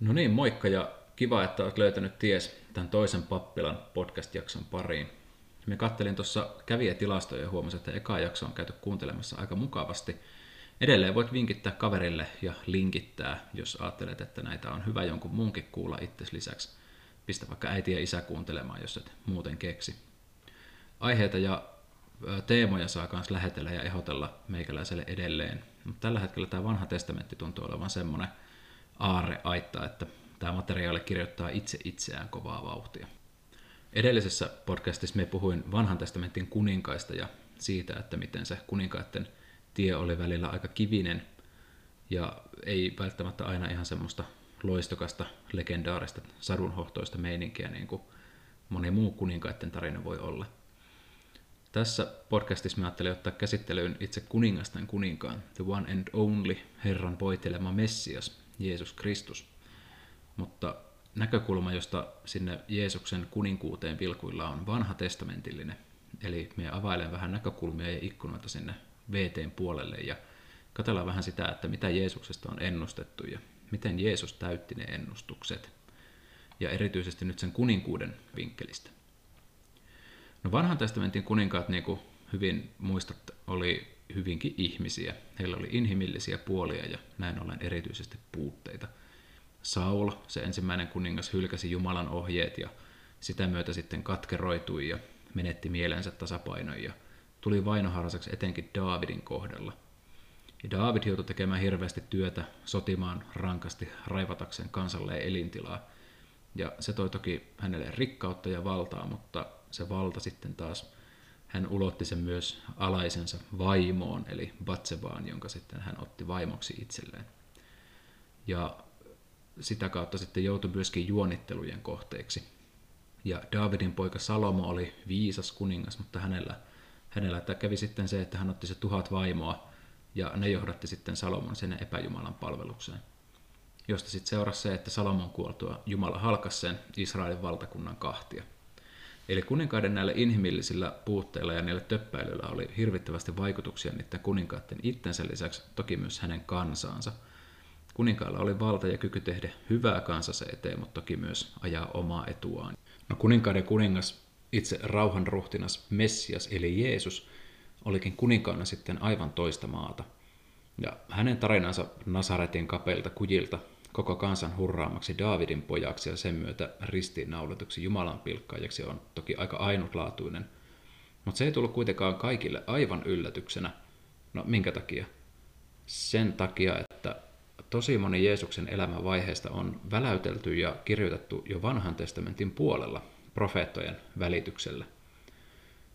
No niin, moikka ja kiva, että olet löytänyt ties tämän toisen pappilan podcast-jakson pariin. Me kattelin tuossa kävijätilastoja ja huomasin, että eka jakso on käyty kuuntelemassa aika mukavasti. Edelleen voit vinkittää kaverille ja linkittää, jos ajattelet, että näitä on hyvä jonkun muunkin kuulla itsesi lisäksi. Pistä vaikka äiti ja isä kuuntelemaan, jos et muuten keksi. Aiheita ja teemoja saa myös lähetellä ja ehdotella meikäläiselle edelleen. Mutta tällä hetkellä tämä vanha testamentti tuntuu olevan semmoinen aarreaitta, että tämä materiaali kirjoittaa itse itseään kovaa vauhtia. Edellisessä podcastissa me puhuin vanhan testamentin kuninkaista ja siitä, että miten se kuninkaiden tie oli välillä aika kivinen ja ei välttämättä aina ihan semmoista loistokasta, legendaarista, sadunhohtoista meininkiä, niin kuin moni muu kuninkaiden tarina voi olla. Tässä podcastissa mä ajattelin ottaa käsittelyyn itse kuningasten kuninkaan, the one and only, Herran voitelema Messias, Jeesus Kristus. Mutta näkökulma, josta sinne Jeesuksen kuninkuuteen vilkuilla on vanha testamentillinen. Eli me availen vähän näkökulmia ja ikkunoita sinne VTn puolelle ja katsellaan vähän sitä, että mitä Jeesuksesta on ennustettu ja miten Jeesus täytti ne ennustukset. Ja erityisesti nyt sen kuninkuuden vinkkelistä. No vanhan testamentin kuninkaat, niin kuin hyvin muistat, oli hyvinkin ihmisiä. Heillä oli inhimillisiä puolia ja näin ollen erityisesti puutteita. Saul, se ensimmäinen kuningas, hylkäsi Jumalan ohjeet ja sitä myötä sitten katkeroitui ja menetti mielensä tasapainon ja tuli vainoharaiseksi etenkin Daavidin kohdalla. Ja Daavid joutui tekemään hirveästi työtä, sotimaan rankasti, raivatakseen kansalle elintilaa. Ja se toi toki hänelle rikkautta ja valtaa, mutta se valta sitten taas hän ulotti sen myös alaisensa vaimoon, eli Batsebaan, jonka sitten hän otti vaimoksi itselleen. Ja sitä kautta sitten joutui myöskin juonittelujen kohteeksi. Ja Davidin poika Salomo oli viisas kuningas, mutta hänellä, hänellä kävi sitten se, että hän otti se tuhat vaimoa, ja ne johdatti sitten Salomon sen epäjumalan palvelukseen. Josta sitten seurasi se, että Salomon kuoltua Jumala halkasi sen Israelin valtakunnan kahtia – Eli kuninkaiden näillä inhimillisillä puutteilla ja niillä töppäilyillä oli hirvittävästi vaikutuksia niiden kuninkaiden itsensä lisäksi, toki myös hänen kansaansa. Kuninkailla oli valta ja kyky tehdä hyvää kansansa eteen, mutta toki myös ajaa omaa etuaan. No kuninkaiden kuningas, itse rauhanruhtinas Messias eli Jeesus, olikin kuninkaana sitten aivan toista maata. Ja hänen tarinansa Nasaretin kapelta kujilta koko kansan hurraamaksi Daavidin pojaksi ja sen myötä ristiinnaulatuksi Jumalan pilkkaajaksi on toki aika ainutlaatuinen. Mutta se ei tullut kuitenkaan kaikille aivan yllätyksenä. No minkä takia? Sen takia, että tosi moni Jeesuksen elämän vaiheesta on väläytelty ja kirjoitettu jo vanhan testamentin puolella profeettojen välityksellä.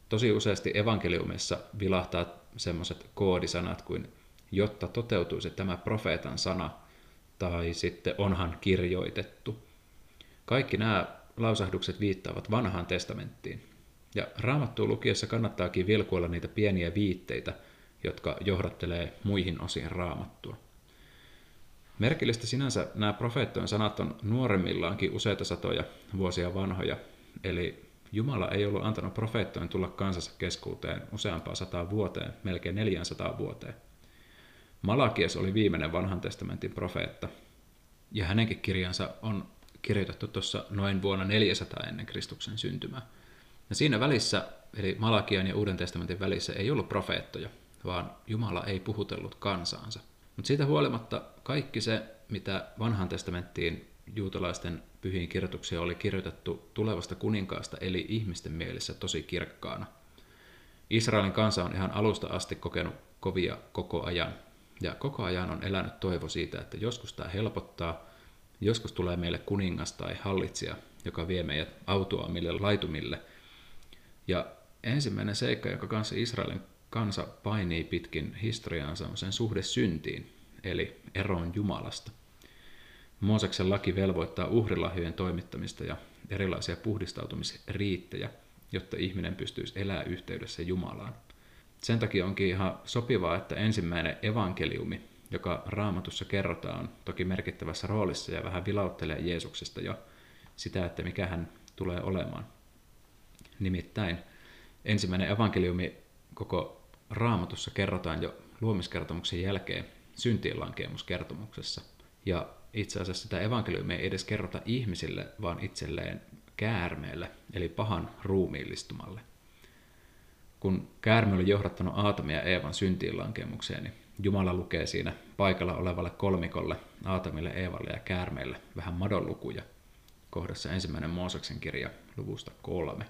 Tosi useasti evankeliumissa vilahtaa semmoiset koodisanat kuin jotta toteutuisi tämä profeetan sana – tai sitten onhan kirjoitettu. Kaikki nämä lausahdukset viittaavat vanhaan testamenttiin. Ja raamattua lukiessa kannattaakin vilkuilla niitä pieniä viitteitä, jotka johdattelee muihin osiin raamattua. Merkillistä sinänsä nämä profeettojen sanat on nuoremmillaankin useita satoja vuosia vanhoja, eli Jumala ei ollut antanut profeettojen tulla kansansa keskuuteen useampaa sataa vuoteen, melkein 400 vuoteen. Malakias oli viimeinen vanhan testamentin profeetta, ja hänenkin kirjansa on kirjoitettu tuossa noin vuonna 400 ennen Kristuksen syntymää. Ja siinä välissä, eli Malakian ja Uuden testamentin välissä, ei ollut profeettoja, vaan Jumala ei puhutellut kansaansa. Mutta siitä huolimatta kaikki se, mitä vanhan testamenttiin juutalaisten pyhiin kirjoituksia oli kirjoitettu tulevasta kuninkaasta, eli ihmisten mielessä tosi kirkkaana. Israelin kansa on ihan alusta asti kokenut kovia koko ajan, ja koko ajan on elänyt toivo siitä, että joskus tämä helpottaa, joskus tulee meille kuningas tai hallitsija, joka vie meidät autoamille laitumille. Ja ensimmäinen seikka, joka kanssa Israelin kansa painii pitkin historiaansa, on sen suhde syntiin, eli eroon Jumalasta. Mooseksen laki velvoittaa uhrilahjojen toimittamista ja erilaisia puhdistautumisriittejä, jotta ihminen pystyisi elämään yhteydessä Jumalaan. Sen takia onkin ihan sopivaa, että ensimmäinen evankeliumi, joka raamatussa kerrotaan, on toki merkittävässä roolissa ja vähän vilauttelee Jeesuksesta jo sitä, että mikä hän tulee olemaan. Nimittäin ensimmäinen evankeliumi koko raamatussa kerrotaan jo luomiskertomuksen jälkeen syntienlankeemuskertomuksessa. Ja itse asiassa sitä evankeliumia ei edes kerrota ihmisille, vaan itselleen käärmeelle, eli pahan ruumiillistumalle. Kun käärme oli johdattanut Aatamia Eevan syntiin lankemukseen, niin Jumala lukee siinä paikalla olevalle kolmikolle, Aatamille, Eevalle ja käärmeelle vähän madonlukuja kohdassa ensimmäinen Mooseksen kirja luvusta kolme.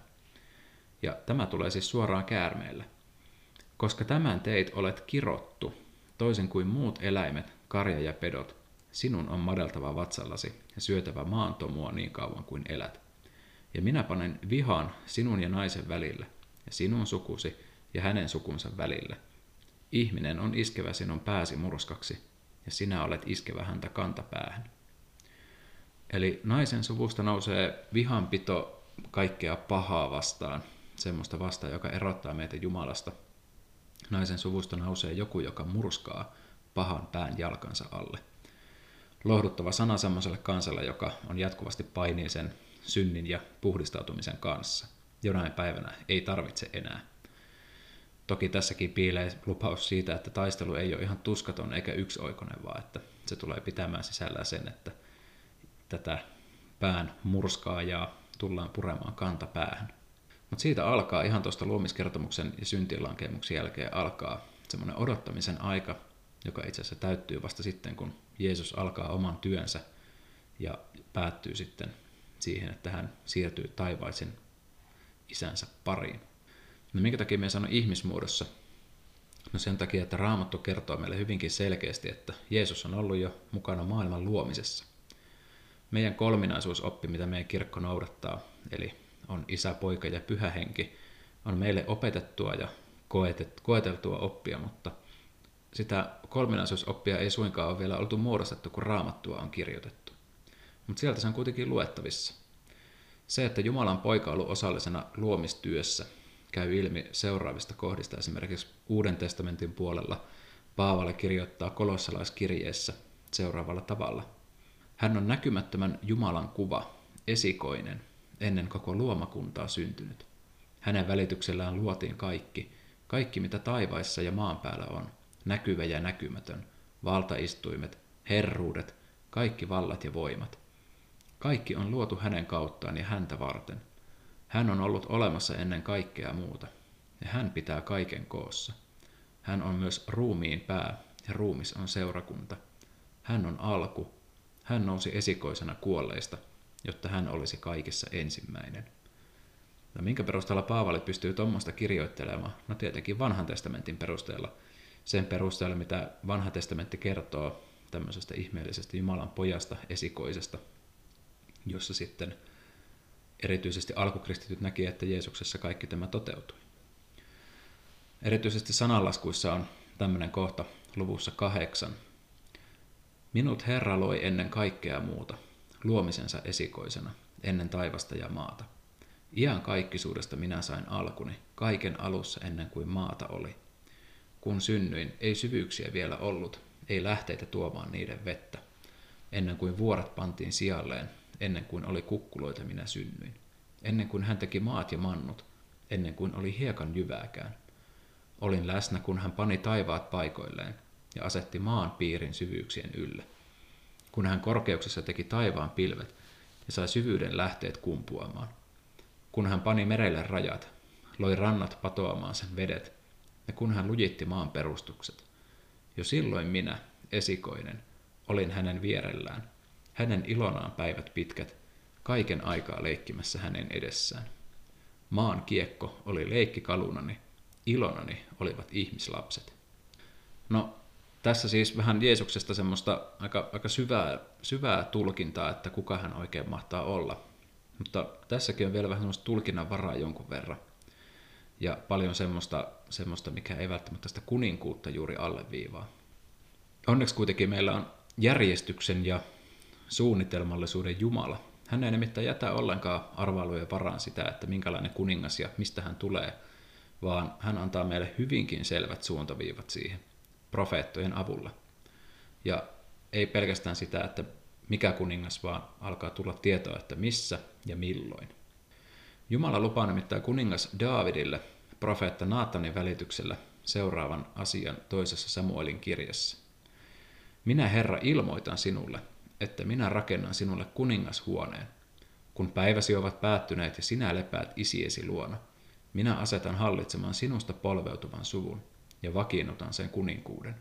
Ja tämä tulee siis suoraan käärmeelle. Koska tämän teit olet kirottu, toisin kuin muut eläimet, karja ja pedot, sinun on madeltava vatsallasi ja syötävä maantomua niin kauan kuin elät. Ja minä panen vihan sinun ja naisen välille, ja sinun sukusi ja hänen sukunsa välille. Ihminen on iskevä sinun pääsi murskaksi, ja sinä olet iskevä häntä kantapäähän. Eli naisen suvusta nousee vihanpito kaikkea pahaa vastaan, semmoista vastaan, joka erottaa meitä Jumalasta. Naisen suvusta nousee joku, joka murskaa pahan pään jalkansa alle. Lohduttava sana semmoiselle kansalle, joka on jatkuvasti painii sen synnin ja puhdistautumisen kanssa. Jonain päivänä ei tarvitse enää. Toki tässäkin piilee lupaus siitä, että taistelu ei ole ihan tuskaton eikä yksioikoinen, vaan että se tulee pitämään sisällään sen, että tätä pään murskaajaa tullaan puremaan kantapäähän. Mutta siitä alkaa ihan tuosta luomiskertomuksen ja syntiinlankemuksen jälkeen alkaa semmoinen odottamisen aika, joka itse asiassa täyttyy vasta sitten, kun Jeesus alkaa oman työnsä ja päättyy sitten siihen, että hän siirtyy taivaisen isänsä pariin. No minkä takia me sanon ihmismuodossa? No sen takia, että Raamattu kertoo meille hyvinkin selkeästi, että Jeesus on ollut jo mukana maailman luomisessa. Meidän kolminaisuusoppi, mitä meidän kirkko noudattaa, eli on isä, poika ja pyhä henki, on meille opetettua ja koeteltua oppia, mutta sitä kolminaisuusoppia ei suinkaan ole vielä oltu muodostettu, kun raamattua on kirjoitettu. Mutta sieltä se on kuitenkin luettavissa. Se, että Jumalan poika on ollut osallisena luomistyössä, käy ilmi seuraavista kohdista. Esimerkiksi Uuden testamentin puolella Paavalle kirjoittaa kolossalaiskirjeessä seuraavalla tavalla. Hän on näkymättömän Jumalan kuva, esikoinen, ennen koko luomakuntaa syntynyt. Hänen välityksellään luotiin kaikki, kaikki mitä taivaissa ja maan päällä on, näkyvä ja näkymätön, valtaistuimet, herruudet, kaikki vallat ja voimat. Kaikki on luotu hänen kauttaan ja häntä varten. Hän on ollut olemassa ennen kaikkea muuta, ja hän pitää kaiken koossa. Hän on myös ruumiin pää, ja ruumis on seurakunta. Hän on alku, hän nousi esikoisena kuolleista, jotta hän olisi kaikessa ensimmäinen. No minkä perusteella Paavali pystyy tuommoista kirjoittelemaan? No tietenkin vanhan testamentin perusteella. Sen perusteella, mitä vanha testamentti kertoo tämmöisestä ihmeellisestä Jumalan pojasta, esikoisesta, jossa sitten erityisesti alkukristityt näki, että Jeesuksessa kaikki tämä toteutui. Erityisesti sananlaskuissa on tämmöinen kohta luvussa kahdeksan. Minut Herra loi ennen kaikkea muuta, luomisensa esikoisena, ennen taivasta ja maata. Iän kaikkisuudesta minä sain alkuni, kaiken alussa ennen kuin maata oli. Kun synnyin, ei syvyyksiä vielä ollut, ei lähteitä tuomaan niiden vettä. Ennen kuin vuoret pantiin sijalleen, ennen kuin oli kukkuloita minä synnyin. Ennen kuin hän teki maat ja mannut, ennen kuin oli hiekan jyvääkään. Olin läsnä, kun hän pani taivaat paikoilleen ja asetti maan piirin syvyyksien ylle kun hän korkeuksessa teki taivaan pilvet ja sai syvyyden lähteet kumpuamaan. Kun hän pani merelle rajat, loi rannat patoamaan sen vedet, ja kun hän lujitti maan perustukset. Jo silloin minä, esikoinen, olin hänen vierellään, hänen ilonaan päivät pitkät, kaiken aikaa leikkimässä hänen edessään. Maan kiekko oli leikkikalunani, ilonani olivat ihmislapset. No, tässä siis vähän Jeesuksesta semmoista aika, aika syvää, syvää tulkintaa, että kuka hän oikein mahtaa olla. Mutta tässäkin on vielä vähän semmoista tulkinnan varaa jonkun verran. Ja paljon semmoista, semmoista, mikä ei välttämättä sitä kuninkuutta juuri alleviivaa. Onneksi kuitenkin meillä on järjestyksen ja suunnitelmallisuuden Jumala. Hän ei nimittäin jätä ollenkaan arvailujen varaan sitä, että minkälainen kuningas ja mistä hän tulee, vaan hän antaa meille hyvinkin selvät suuntaviivat siihen – profeettojen avulla. Ja ei pelkästään sitä, että mikä kuningas, vaan alkaa tulla tietoa, että missä ja milloin. Jumala lupaa nimittäin kuningas Daavidille profeetta Naatanin välityksellä seuraavan asian toisessa Samuelin kirjassa. Minä Herra ilmoitan sinulle, että minä rakennan sinulle kuningashuoneen. Kun päiväsi ovat päättyneet ja sinä lepäät isiesi luona, minä asetan hallitsemaan sinusta polveutuvan suvun ja vakiinnutan sen kuninkuuden.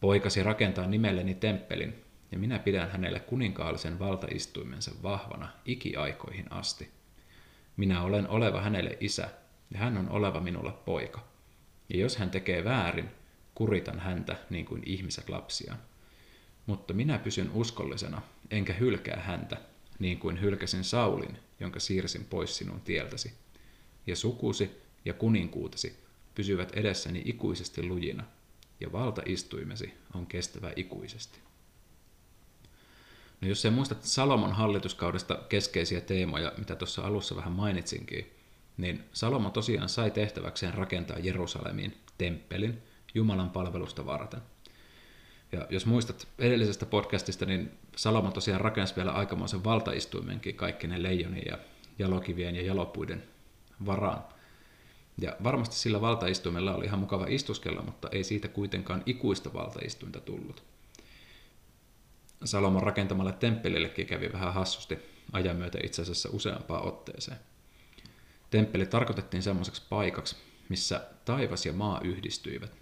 Poikasi rakentaa nimelleni temppelin, ja minä pidän hänelle kuninkaallisen valtaistuimensa vahvana ikiaikoihin asti. Minä olen oleva hänelle isä, ja hän on oleva minulle poika. Ja jos hän tekee väärin, kuritan häntä niin kuin ihmiset lapsiaan. Mutta minä pysyn uskollisena, enkä hylkää häntä, niin kuin hylkäsin Saulin, jonka siirsin pois sinun tieltäsi. Ja sukusi ja kuninkuutesi pysyvät edessäni ikuisesti lujina, ja valtaistuimesi on kestävä ikuisesti. No jos sä muistat Salomon hallituskaudesta keskeisiä teemoja, mitä tuossa alussa vähän mainitsinkin, niin Salomo tosiaan sai tehtäväkseen rakentaa Jerusalemiin temppelin Jumalan palvelusta varten. Ja jos muistat edellisestä podcastista, niin Salomo tosiaan rakensi vielä aikamoisen valtaistuimenkin kaikki ne leijonien ja jalokivien ja jalopuiden varaan. Ja varmasti sillä valtaistuimella oli ihan mukava istuskella, mutta ei siitä kuitenkaan ikuista valtaistuinta tullut. Salomon rakentamalle temppelillekin kävi vähän hassusti ajan myötä itse asiassa useampaan otteeseen. Temppeli tarkoitettiin semmoiseksi paikaksi, missä taivas ja maa yhdistyivät.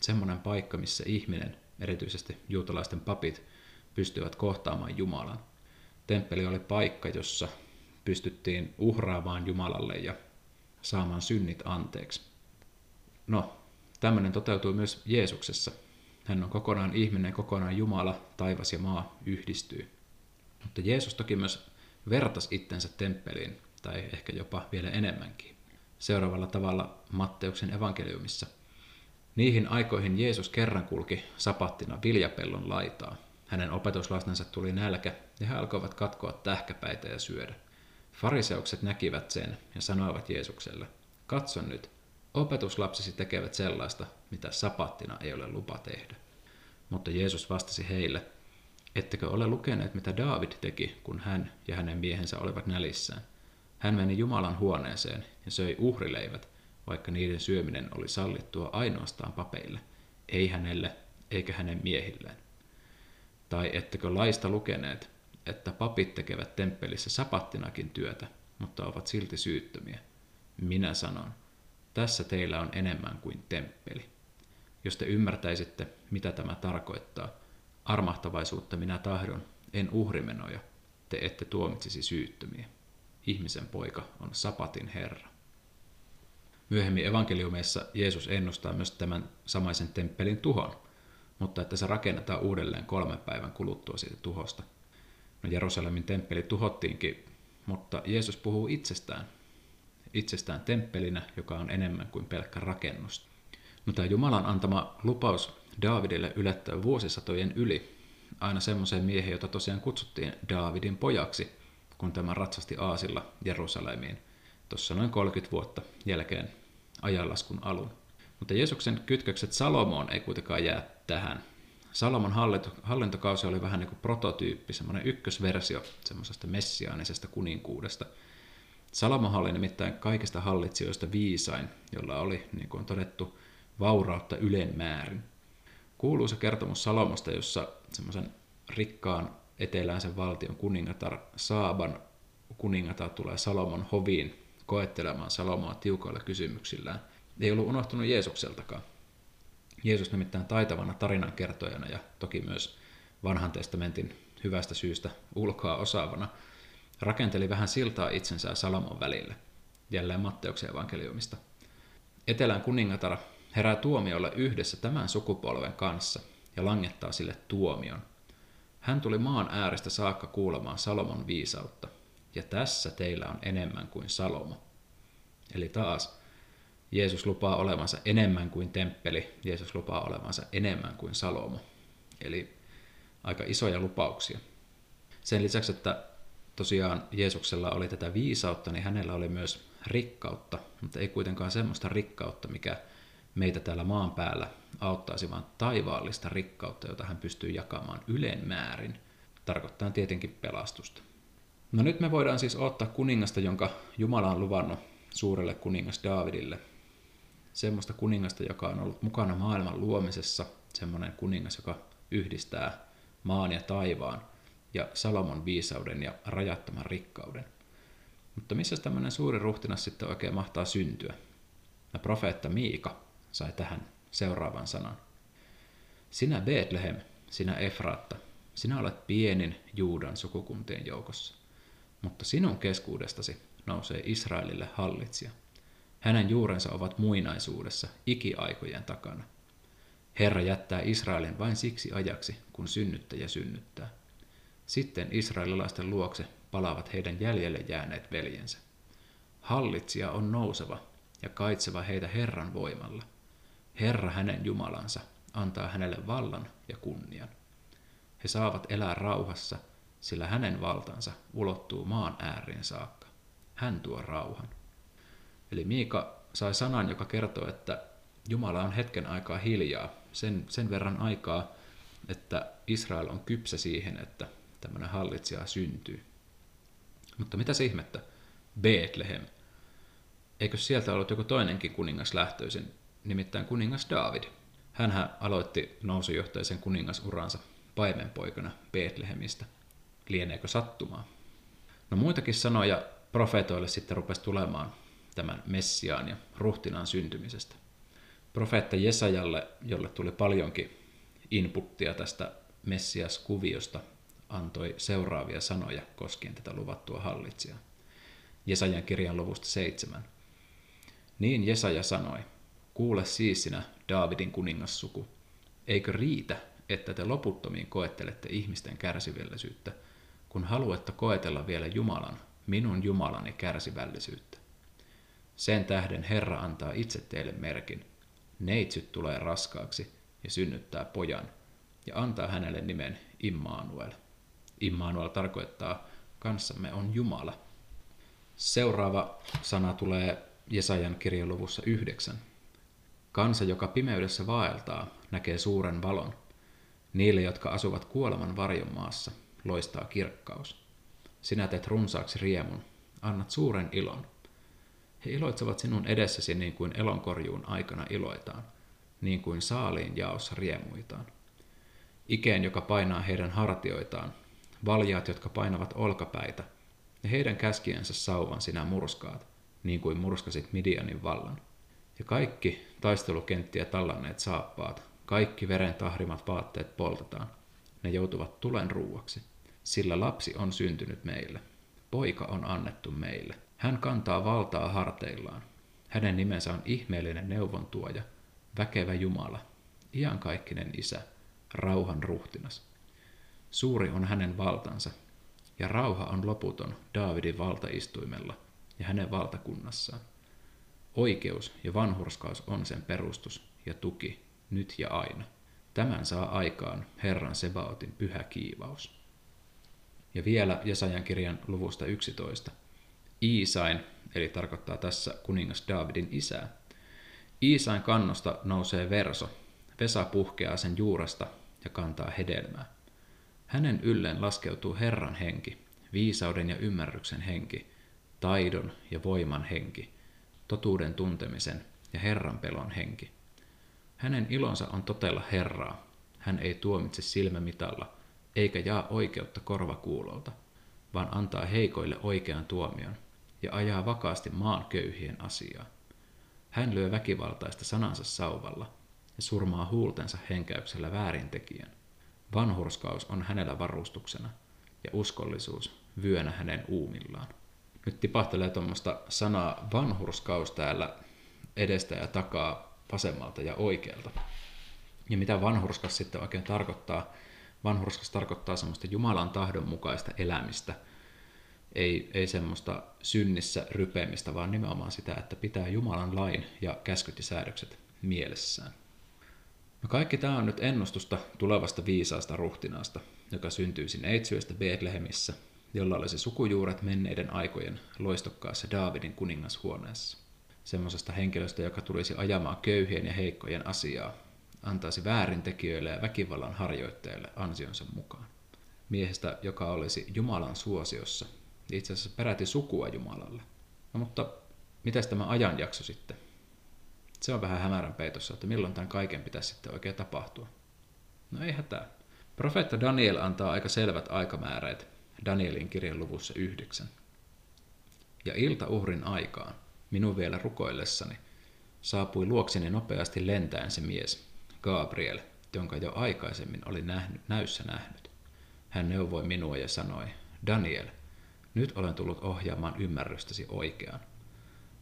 Semmoinen paikka, missä ihminen, erityisesti juutalaisten papit, pystyvät kohtaamaan Jumalan. Temppeli oli paikka, jossa pystyttiin uhraamaan Jumalalle ja saamaan synnit anteeksi. No, tämmöinen toteutui myös Jeesuksessa. Hän on kokonaan ihminen, kokonaan Jumala, taivas ja maa yhdistyy. Mutta Jeesus toki myös vertasi itsensä temppeliin, tai ehkä jopa vielä enemmänkin. Seuraavalla tavalla Matteuksen evankeliumissa. Niihin aikoihin Jeesus kerran kulki sapattina viljapellon laitaa. Hänen opetuslastensa tuli nälkä ja he alkoivat katkoa tähkäpäitä ja syödä. Fariseukset näkivät sen ja sanoivat Jeesukselle, katso nyt, opetuslapsisi tekevät sellaista, mitä sapattina ei ole lupa tehdä. Mutta Jeesus vastasi heille, ettekö ole lukeneet, mitä Daavid teki, kun hän ja hänen miehensä olivat nälissään. Hän meni Jumalan huoneeseen ja söi uhrileivät, vaikka niiden syöminen oli sallittua ainoastaan papeille, ei hänelle eikä hänen miehilleen. Tai ettekö laista lukeneet, että papit tekevät temppelissä sapattinakin työtä, mutta ovat silti syyttömiä. Minä sanon, tässä teillä on enemmän kuin temppeli. Jos te ymmärtäisitte, mitä tämä tarkoittaa, armahtavaisuutta minä tahdon, en uhrimenoja, te ette tuomitsisi syyttömiä. Ihmisen poika on sapatin Herra. Myöhemmin evankeliumeissa Jeesus ennustaa myös tämän samaisen temppelin tuhon, mutta että se rakennetaan uudelleen kolmen päivän kuluttua siitä tuhosta – No Jerusalemin temppeli tuhottiinkin, mutta Jeesus puhuu itsestään, itsestään temppelinä, joka on enemmän kuin pelkkä rakennus. No tämä Jumalan antama lupaus Daavidille ylettää vuosisatojen yli aina semmoiseen miehen, jota tosiaan kutsuttiin Daavidin pojaksi, kun tämä ratsasti Aasilla Jerusalemiin tuossa noin 30 vuotta jälkeen ajanlaskun alun. Mutta Jeesuksen kytkökset Salomoon ei kuitenkaan jää tähän, Salomon hallinto, hallintokausi oli vähän niin kuin prototyyppi, semmoinen ykkösversio semmoisesta messiaanisesta kuninkuudesta. Salomon oli nimittäin kaikista hallitsijoista viisain, jolla oli, niin kuin on todettu, vaurautta ylenmäärin. Kuuluisa kertomus Salomosta, jossa semmoisen rikkaan eteläisen valtion kuningatar Saaban kuningatar tulee Salomon hoviin koettelemaan Salomoa tiukoilla kysymyksillään, ei ollut unohtunut Jeesukseltakaan. Jeesus nimittäin taitavana tarinankertojana ja toki myös vanhan testamentin hyvästä syystä ulkoa osaavana rakenteli vähän siltaa itsensä Salomon välille, jälleen Matteuksen evankeliumista. Etelän kuningatar herää tuomiolle yhdessä tämän sukupolven kanssa ja langettaa sille tuomion. Hän tuli maan ääristä saakka kuulemaan Salomon viisautta, ja tässä teillä on enemmän kuin Salomo. Eli taas Jeesus lupaa olevansa enemmän kuin temppeli, Jeesus lupaa olevansa enemmän kuin Salomo. Eli aika isoja lupauksia. Sen lisäksi, että tosiaan Jeesuksella oli tätä viisautta, niin hänellä oli myös rikkautta, mutta ei kuitenkaan semmoista rikkautta, mikä meitä täällä maan päällä auttaisi, vaan taivaallista rikkautta, jota hän pystyy jakamaan yleen määrin, tarkoittaa tietenkin pelastusta. No nyt me voidaan siis ottaa kuningasta, jonka Jumala on luvannut suurelle kuningas Daavidille, semmoista kuningasta, joka on ollut mukana maailman luomisessa, semmoinen kuningas, joka yhdistää maan ja taivaan ja Salomon viisauden ja rajattoman rikkauden. Mutta missä tämmöinen suuri ruhtinas sitten oikein mahtaa syntyä? Ja profeetta Miika sai tähän seuraavan sanan. Sinä Betlehem, sinä Efraatta, sinä olet pienin Juudan sukukuntien joukossa, mutta sinun keskuudestasi nousee Israelille hallitsija. Hänen juurensa ovat muinaisuudessa ikiaikojen takana. Herra jättää Israelin vain siksi ajaksi, kun synnyttäjä synnyttää. Sitten israelilaisten luokse palaavat heidän jäljelle jääneet veljensä. Hallitsija on nouseva ja kaitseva heitä Herran voimalla. Herra hänen Jumalansa antaa hänelle vallan ja kunnian. He saavat elää rauhassa, sillä hänen valtansa ulottuu maan ääriin saakka. Hän tuo rauhan. Eli Miika sai sanan, joka kertoo, että Jumala on hetken aikaa hiljaa, sen, sen verran aikaa, että Israel on kypsä siihen, että tämmöinen hallitsija syntyy. Mutta mitä ihmettä? Bethlehem. Eikö sieltä ollut joku toinenkin kuningas lähtöisin, nimittäin kuningas David? Hänhän aloitti nousujohtaisen kuningasuransa paimenpoikana Bethlehemistä. Lieneekö sattumaa? No muitakin sanoja profeetoille sitten rupesi tulemaan tämän Messiaan ja ruhtinaan syntymisestä. Profeetta Jesajalle, jolle tuli paljonkin inputtia tästä Messias-kuviosta, antoi seuraavia sanoja koskien tätä luvattua hallitsijaa. Jesajan kirjan luvusta seitsemän. Niin Jesaja sanoi, kuule siis sinä, Daavidin kuningassuku, eikö riitä, että te loputtomiin koettelette ihmisten kärsivällisyyttä, kun haluatte koetella vielä Jumalan, minun Jumalani kärsivällisyyttä. Sen tähden Herra antaa itse teille merkin. Neitsyt tulee raskaaksi ja synnyttää pojan, ja antaa hänelle nimen Immanuel. Immanuel tarkoittaa, kanssamme on Jumala. Seuraava sana tulee Jesajan kirjaluvussa yhdeksän. Kansa, joka pimeydessä vaeltaa, näkee suuren valon. Niille, jotka asuvat kuoleman varjon maassa, loistaa kirkkaus. Sinä teet runsaaksi riemun, annat suuren ilon. He iloitsevat sinun edessäsi niin kuin elonkorjuun aikana iloitaan, niin kuin saaliin jaossa riemuitaan. Ikeen, joka painaa heidän hartioitaan, valjaat, jotka painavat olkapäitä, ja heidän käskiensä sauvan sinä murskaat, niin kuin murskasit Midianin vallan. Ja kaikki taistelukenttiä tallanneet saappaat, kaikki veren tahrimat vaatteet poltetaan. Ne joutuvat tulen ruuaksi, sillä lapsi on syntynyt meille. Poika on annettu meille. Hän kantaa valtaa harteillaan. Hänen nimensä on ihmeellinen neuvontuoja, väkevä Jumala, iankaikkinen isä, rauhan ruhtinas. Suuri on hänen valtansa, ja rauha on loputon Daavidin valtaistuimella ja hänen valtakunnassaan. Oikeus ja vanhurskaus on sen perustus ja tuki, nyt ja aina. Tämän saa aikaan Herran Sebaotin pyhä kiivaus. Ja vielä Jesajan kirjan luvusta 11. Iisain, eli tarkoittaa tässä kuningas Davidin isää. Iisain kannosta nousee verso. Vesa puhkeaa sen juuresta ja kantaa hedelmää. Hänen ylleen laskeutuu Herran henki, viisauden ja ymmärryksen henki, taidon ja voiman henki, totuuden tuntemisen ja Herran pelon henki. Hänen ilonsa on totella Herraa. Hän ei tuomitse silmämitalla, eikä jaa oikeutta korvakuulolta, vaan antaa heikoille oikean tuomion ja ajaa vakaasti maan köyhien asiaa. Hän lyö väkivaltaista sanansa sauvalla ja surmaa huultensa henkäyksellä väärintekijän. Vanhurskaus on hänellä varustuksena ja uskollisuus vyönä hänen uumillaan. Nyt tipahtelee tuommoista sanaa vanhurskaus täällä edestä ja takaa vasemmalta ja oikealta. Ja mitä vanhurskas sitten oikein tarkoittaa? Vanhurskas tarkoittaa semmoista Jumalan tahdon mukaista elämistä, ei, ei semmoista synnissä rypeämistä, vaan nimenomaan sitä, että pitää Jumalan lain ja käskyt ja säädökset mielessään. No kaikki tämä on nyt ennustusta tulevasta viisaasta ruhtinaasta, joka syntyisi neitsyöstä Betlehemissä, jolla olisi sukujuuret menneiden aikojen loistokkaassa Daavidin kuningashuoneessa. Semmoisesta henkilöstä, joka tulisi ajamaan köyhien ja heikkojen asiaa, antaisi väärintekijöille ja väkivallan harjoittajille ansionsa mukaan. Miehestä, joka olisi Jumalan suosiossa, itse asiassa peräti sukua Jumalalle. No mutta mitäs tämä ajanjakso sitten? Se on vähän hämärän peitossa, että milloin tämän kaiken pitäisi sitten oikein tapahtua. No ei hätää. Profeetta Daniel antaa aika selvät aikamääreet Danielin kirjan luvussa yhdeksän. Ja ilta uhrin aikaan, minun vielä rukoillessani, saapui luokseni nopeasti lentäen se mies, Gabriel, jonka jo aikaisemmin oli nähnyt, näyssä nähnyt. Hän neuvoi minua ja sanoi, Daniel, nyt olen tullut ohjaamaan ymmärrystäsi oikeaan.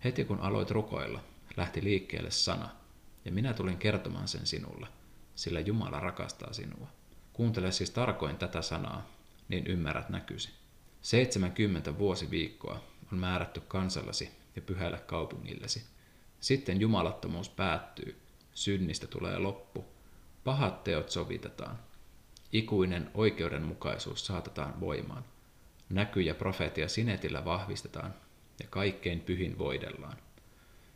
Heti kun aloit rukoilla, lähti liikkeelle sana, ja minä tulin kertomaan sen sinulle, sillä Jumala rakastaa sinua. Kuuntele siis tarkoin tätä sanaa, niin ymmärrät näkysi. 70 vuosiviikkoa on määrätty kansallasi ja pyhälle kaupungillesi. Sitten jumalattomuus päättyy, synnistä tulee loppu, pahat teot sovitetaan, ikuinen oikeudenmukaisuus saatetaan voimaan, näky ja profeetia sinetillä vahvistetaan ja kaikkein pyhin voidellaan.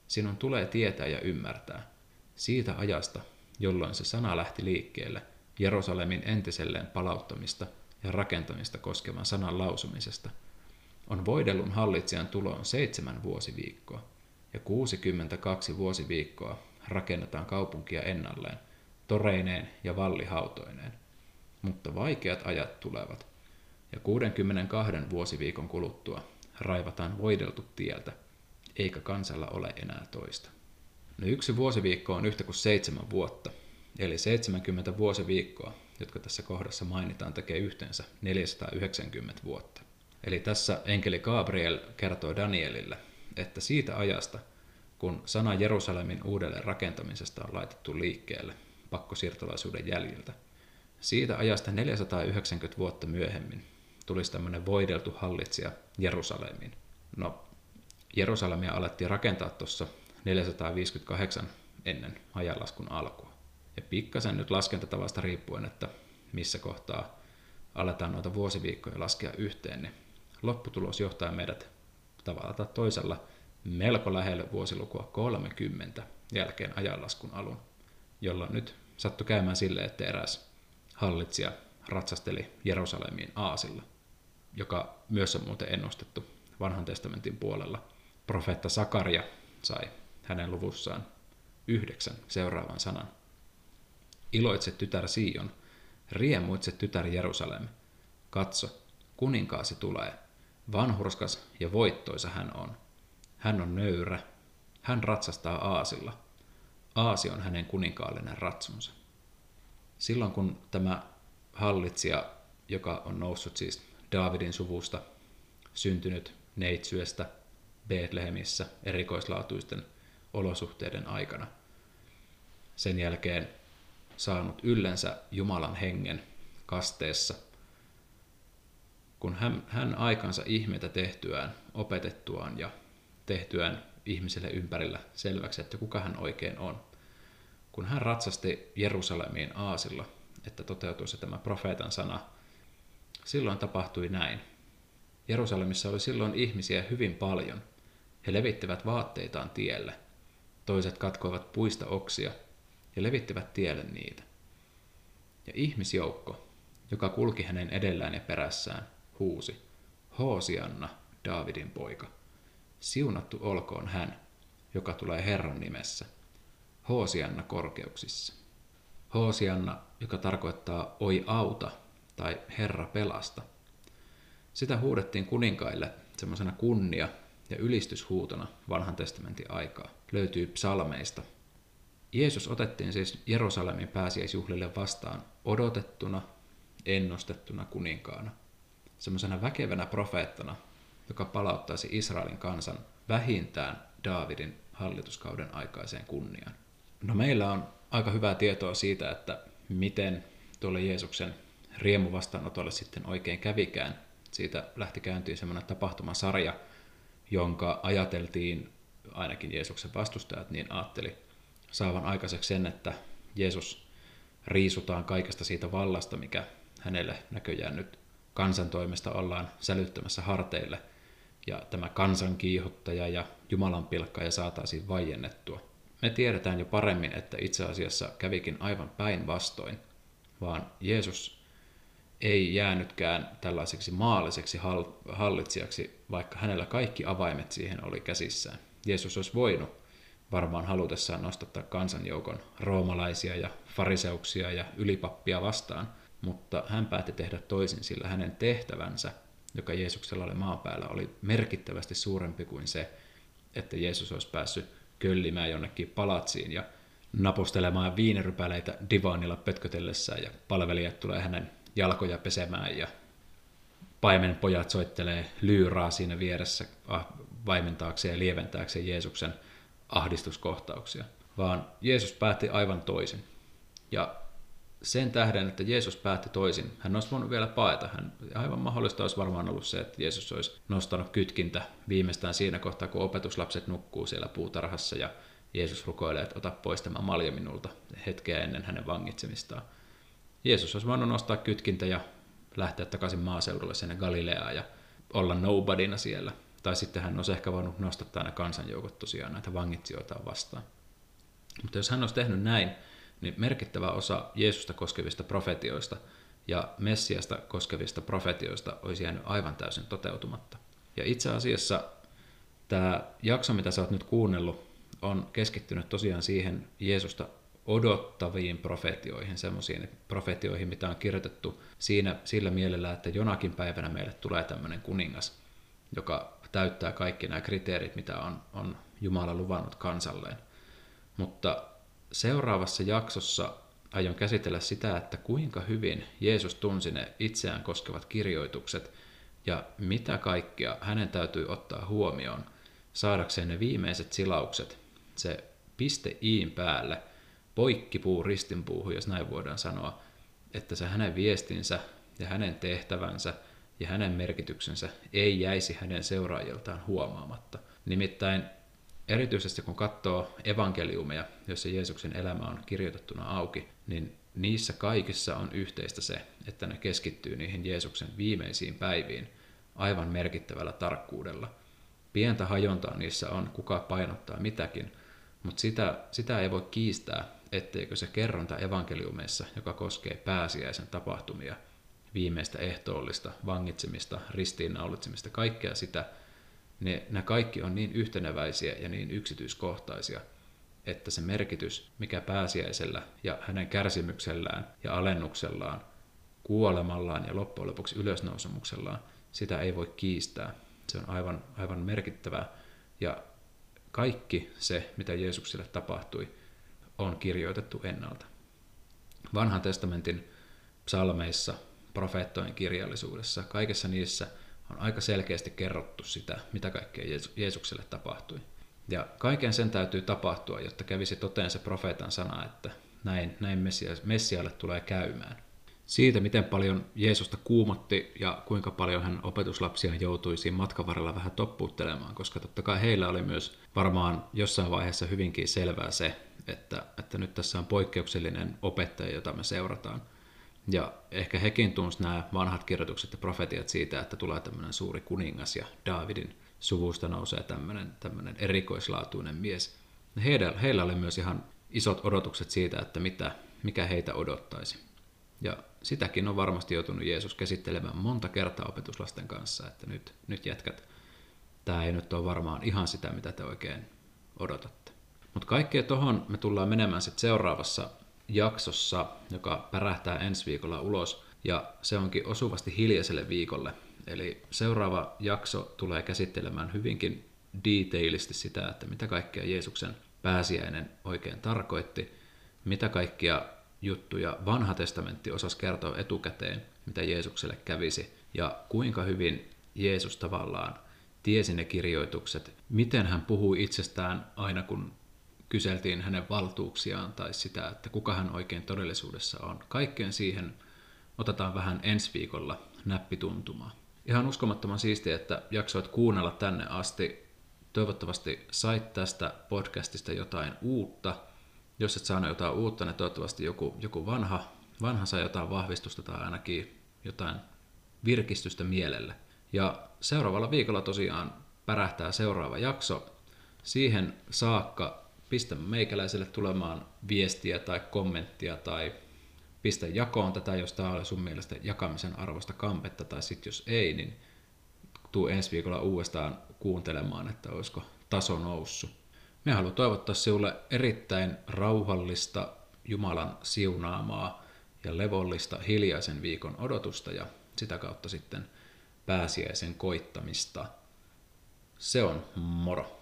Sinun tulee tietää ja ymmärtää. Siitä ajasta, jolloin se sana lähti liikkeelle Jerusalemin entiselleen palauttamista ja rakentamista koskevan sanan lausumisesta, on voidellun hallitsijan tuloon seitsemän vuosiviikkoa ja 62 vuosiviikkoa rakennetaan kaupunkia ennalleen, toreineen ja vallihautoineen. Mutta vaikeat ajat tulevat, ja 62 vuosiviikon kuluttua raivataan voideltu tieltä, eikä kansalla ole enää toista. No yksi vuosiviikko on yhtä kuin seitsemän vuotta, eli 70 vuosiviikkoa, jotka tässä kohdassa mainitaan, tekee yhteensä 490 vuotta. Eli tässä enkeli Gabriel kertoo Danielille, että siitä ajasta, kun sana Jerusalemin uudelleen rakentamisesta on laitettu liikkeelle pakkosiirtolaisuuden jäljiltä, siitä ajasta 490 vuotta myöhemmin tulisi tämmöinen voideltu hallitsija Jerusalemiin. No, Jerusalemia alettiin rakentaa tuossa 458 ennen ajanlaskun alkua. Ja pikkasen nyt laskentatavasta riippuen, että missä kohtaa aletaan noita vuosiviikkoja laskea yhteen, niin lopputulos johtaa meidät tavalla tai toisella melko lähelle vuosilukua 30 jälkeen ajanlaskun alun, jolloin nyt sattui käymään sille, että eräs hallitsija ratsasteli Jerusalemiin Aasilla, joka myös on muuten ennustettu vanhan testamentin puolella. Profeetta Sakaria sai hänen luvussaan yhdeksän seuraavan sanan. Iloitse tytär Sion, riemuitse tytär Jerusalem. Katso, kuninkaasi tulee. Vanhurskas ja voittoisa hän on. Hän on nöyrä. Hän ratsastaa aasilla. Aasi on hänen kuninkaallinen ratsunsa. Silloin kun tämä hallitsija, joka on noussut siis Daavidin suvusta, syntynyt neitsyöstä Betlehemissä erikoislaatuisten olosuhteiden aikana. Sen jälkeen saanut yllensä Jumalan hengen kasteessa, kun hän, hän aikansa ihmeitä tehtyään, opetettuaan ja tehtyään ihmisille ympärillä selväksi, että kuka hän oikein on. Kun hän ratsasti Jerusalemiin aasilla, että toteutuisi tämä profeetan sana, silloin tapahtui näin. Jerusalemissa oli silloin ihmisiä hyvin paljon. He levittivät vaatteitaan tielle. Toiset katkoivat puista oksia ja levittivät tielle niitä. Ja ihmisjoukko, joka kulki hänen edellään ja perässään, huusi, Hoosianna, Daavidin poika. Siunattu olkoon hän, joka tulee Herran nimessä. Hoosianna korkeuksissa. Hoosianna, joka tarkoittaa oi auta tai Herra pelasta. Sitä huudettiin kuninkaille semmoisena kunnia- ja ylistyshuutona vanhan testamentin aikaa. Löytyy psalmeista. Jeesus otettiin siis Jerusalemin pääsiäisjuhlille vastaan odotettuna, ennustettuna kuninkaana. Semmoisena väkevänä profeettana, joka palauttaisi Israelin kansan vähintään Daavidin hallituskauden aikaiseen kunniaan. No meillä on aika hyvää tietoa siitä, että miten tuolle Jeesuksen riemu vastaanotolle sitten oikein kävikään. Siitä lähti käyntiin semmoinen tapahtumasarja, jonka ajateltiin, ainakin Jeesuksen vastustajat niin ajatteli, saavan aikaiseksi sen, että Jeesus riisutaan kaikesta siitä vallasta, mikä hänelle näköjään nyt kansan toimesta ollaan sälyttämässä harteille, ja tämä kansan kiihottaja ja Jumalan pilkkaja saataisiin vaiennettua. Me tiedetään jo paremmin, että itse asiassa kävikin aivan päinvastoin, vaan Jeesus ei jäänytkään tällaiseksi maalliseksi hallitsijaksi, vaikka hänellä kaikki avaimet siihen oli käsissään. Jeesus olisi voinut varmaan halutessaan nostattaa kansanjoukon roomalaisia ja fariseuksia ja ylipappia vastaan, mutta hän päätti tehdä toisin, sillä hänen tehtävänsä, joka Jeesuksella oli maan päällä, oli merkittävästi suurempi kuin se, että Jeesus olisi päässyt köllimään jonnekin palatsiin ja napustelemaan viinirypäleitä divaanilla pötkötellessään ja palvelijat tulee hänen jalkoja pesemään ja paimenpojat soittelee lyyraa siinä vieressä ah, vaimentaakseen ja lieventääkseen Jeesuksen ahdistuskohtauksia, vaan Jeesus päätti aivan toisin. Ja sen tähden, että Jeesus päätti toisin, hän olisi voinut vielä paeta. Hän, aivan mahdollista olisi varmaan ollut se, että Jeesus olisi nostanut kytkintä viimeistään siinä kohtaa, kun opetuslapset nukkuu siellä puutarhassa ja Jeesus rukoilee, että ota pois tämä malja minulta hetkeä ennen hänen vangitsemistaan. Jeesus olisi voinut nostaa kytkintä ja lähteä takaisin maaseudulle sinne Galileaan ja olla nobodyna siellä. Tai sitten hän olisi ehkä voinut nostattaa ne kansanjoukot tosiaan näitä vangitsijoita vastaan. Mutta jos hän olisi tehnyt näin, niin merkittävä osa Jeesusta koskevista profetioista ja Messiasta koskevista profetioista olisi jäänyt aivan täysin toteutumatta. Ja itse asiassa tämä jakso, mitä sä oot nyt kuunnellut, on keskittynyt tosiaan siihen Jeesusta odottaviin profetioihin, semmoisiin profetioihin, mitä on kirjoitettu siinä, sillä mielellä, että jonakin päivänä meille tulee tämmöinen kuningas, joka täyttää kaikki nämä kriteerit, mitä on, on Jumala luvannut kansalleen. Mutta seuraavassa jaksossa aion käsitellä sitä, että kuinka hyvin Jeesus tunsi ne itseään koskevat kirjoitukset ja mitä kaikkea hänen täytyy ottaa huomioon saadakseen ne viimeiset silaukset, se piste iin päälle, poikkipuu ristinpuuhun, jos näin voidaan sanoa, että se hänen viestinsä ja hänen tehtävänsä ja hänen merkityksensä ei jäisi hänen seuraajiltaan huomaamatta. Nimittäin erityisesti kun katsoo evankeliumeja, joissa Jeesuksen elämä on kirjoitettuna auki, niin niissä kaikissa on yhteistä se, että ne keskittyy niihin Jeesuksen viimeisiin päiviin aivan merkittävällä tarkkuudella. Pientä hajontaa niissä on, kuka painottaa mitäkin, mutta sitä, sitä ei voi kiistää, etteikö se kerronta evankeliumeissa, joka koskee pääsiäisen tapahtumia, viimeistä ehtoollista, vangitsemista, ristiinnaulitsemista, kaikkea sitä, ne, nämä kaikki on niin yhteneväisiä ja niin yksityiskohtaisia, että se merkitys, mikä pääsiäisellä ja hänen kärsimyksellään ja alennuksellaan, kuolemallaan ja loppujen lopuksi ylösnousemuksellaan, sitä ei voi kiistää. Se on aivan, aivan merkittävää. Ja kaikki se, mitä Jeesukselle tapahtui, on kirjoitettu ennalta. Vanhan testamentin psalmeissa, profeettojen kirjallisuudessa, kaikessa niissä – on aika selkeästi kerrottu sitä, mitä kaikkea Jeesukselle tapahtui. Ja kaiken sen täytyy tapahtua, jotta kävisi toteen se profeetan sana, että näin, näin Messialle tulee käymään. Siitä, miten paljon Jeesusta kuumotti ja kuinka paljon hän opetuslapsia joutui siinä matkan varrella vähän toppuuttelemaan, koska totta kai heillä oli myös varmaan jossain vaiheessa hyvinkin selvää se, että, että nyt tässä on poikkeuksellinen opettaja, jota me seurataan – ja ehkä hekin tunsi nämä vanhat kirjoitukset ja profetiat siitä, että tulee tämmöinen suuri kuningas ja Daavidin suvusta nousee tämmöinen, tämmöinen erikoislaatuinen mies. Heillä, heillä oli myös ihan isot odotukset siitä, että mitä, mikä heitä odottaisi. Ja sitäkin on varmasti joutunut Jeesus käsittelemään monta kertaa opetuslasten kanssa, että nyt, nyt jätkät, tämä ei nyt ole varmaan ihan sitä, mitä te oikein odotatte. Mutta kaikkea tohon me tullaan menemään sitten seuraavassa jaksossa, joka pärähtää ensi viikolla ulos, ja se onkin osuvasti hiljaiselle viikolle. Eli seuraava jakso tulee käsittelemään hyvinkin detailisti sitä, että mitä kaikkea Jeesuksen pääsiäinen oikein tarkoitti, mitä kaikkia juttuja vanha testamentti osasi kertoa etukäteen, mitä Jeesukselle kävisi, ja kuinka hyvin Jeesus tavallaan tiesi ne kirjoitukset, miten hän puhui itsestään aina kun kyseltiin hänen valtuuksiaan tai sitä, että kuka hän oikein todellisuudessa on. Kaikkeen siihen otetaan vähän ensi viikolla näppituntumaa. Ihan uskomattoman siistiä, että jaksoit kuunnella tänne asti. Toivottavasti sait tästä podcastista jotain uutta. Jos et saanut jotain uutta, niin toivottavasti joku, joku vanha, vanha sai jotain vahvistusta tai ainakin jotain virkistystä mielelle. Ja seuraavalla viikolla tosiaan pärähtää seuraava jakso. Siihen saakka pistä meikäläiselle tulemaan viestiä tai kommenttia tai pistä jakoon tätä, jos tämä oli sun mielestä jakamisen arvosta kampetta, tai sitten jos ei, niin tuu ensi viikolla uudestaan kuuntelemaan, että olisiko taso noussut. Me haluan toivottaa sinulle erittäin rauhallista Jumalan siunaamaa ja levollista hiljaisen viikon odotusta ja sitä kautta sitten pääsiäisen koittamista. Se on moro!